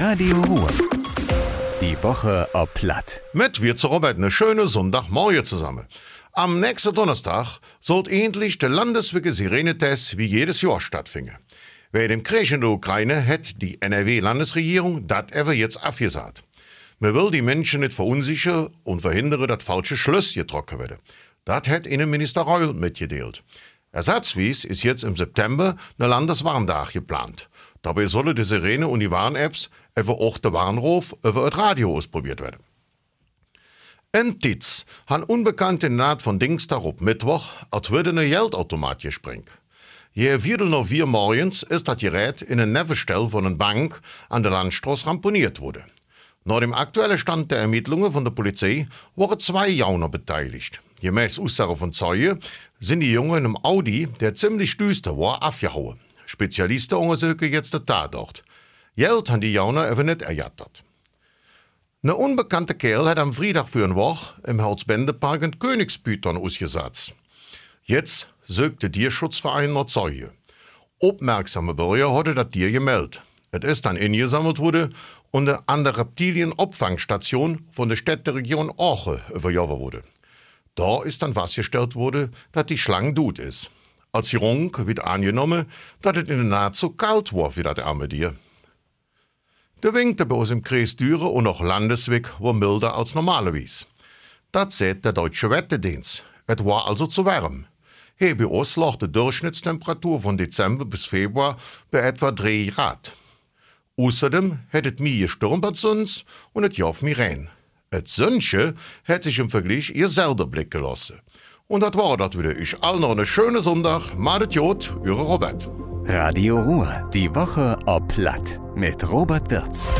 Radio Ruhr. Die Woche ob Platt. Mit wir zu Robert eine schöne Sonntagmorgen zusammen. Am nächsten Donnerstag sollt endlich der landeswege Sirenetest wie jedes Jahr stattfinden. Wer dem Krieg in der Ukraine hat die NRW-Landesregierung das ever jetzt abgesagt. Man will die Menschen nicht verunsichern und verhindern, dass falsche Schlüsse getroffen werden. Das hat Innenminister Reul mitgedeelt. Ersatzwies ist jetzt im September eine Landeswarntag geplant. Dabei sollen die Sirene und die Warn-Apps über auch der Warnruf über das Radio ausprobiert werden. In Tietz han Unbekannte naht von Dienstag op Mittwoch, als würde eine Geldautomat gesprengt. Je Viertel noch vier morgens ist das Gerät in een Nevenstell von einer Bank an der Landstraße ramponiert wurde. Nach dem aktuellen Stand der Ermittlungen von der Polizei waren zwei Jauner beteiligt. Gemäß Aussage von Zeugen sind die Jungen im Audi, der ziemlich düster war, abgehauen. Spezialisten untersuchen jetzt den Tatort. Geld haben die Jauner aber nicht erjattert. Ein unbekannter Kerl hat am Freitag für eine Woche im Holzbendepark ein Königspython ausgesetzt. Jetzt sucht der Tierschutzverein noch Zeuge. Aufmerksame Bürger hatte das Tier gemeldet. Es ist dann eingesammelt wurde und an der Reptilienopfangstation von der Städteregion Orche überjagen wurde. Da ist dann festgestellt wurde, dass die Schlange tot ist. Als Jung wird angenommen, dass es in der Naht so kalt war wie das arme Tier. Der winkte bei uns im Kreis Düren und auch Landesweg war milder als normalerweise. Das sieht der deutsche Wetterdienst. Es war also zu warm. Hier bei uns lag die Durchschnittstemperatur von Dezember bis Februar bei etwa 3 Grad. Außerdem hätte es mehr gestürmt als sonst und es jauf mir rein. Et Sönnche hat sich im Vergleich ihr selber Blick gelassen. Und das war das wieder. Ich allen noch einen schönen Sonntag. Madet Jod, Ihre Robert. Radio Ruhr. Die Woche ob Platt. Mit Robert Wirz.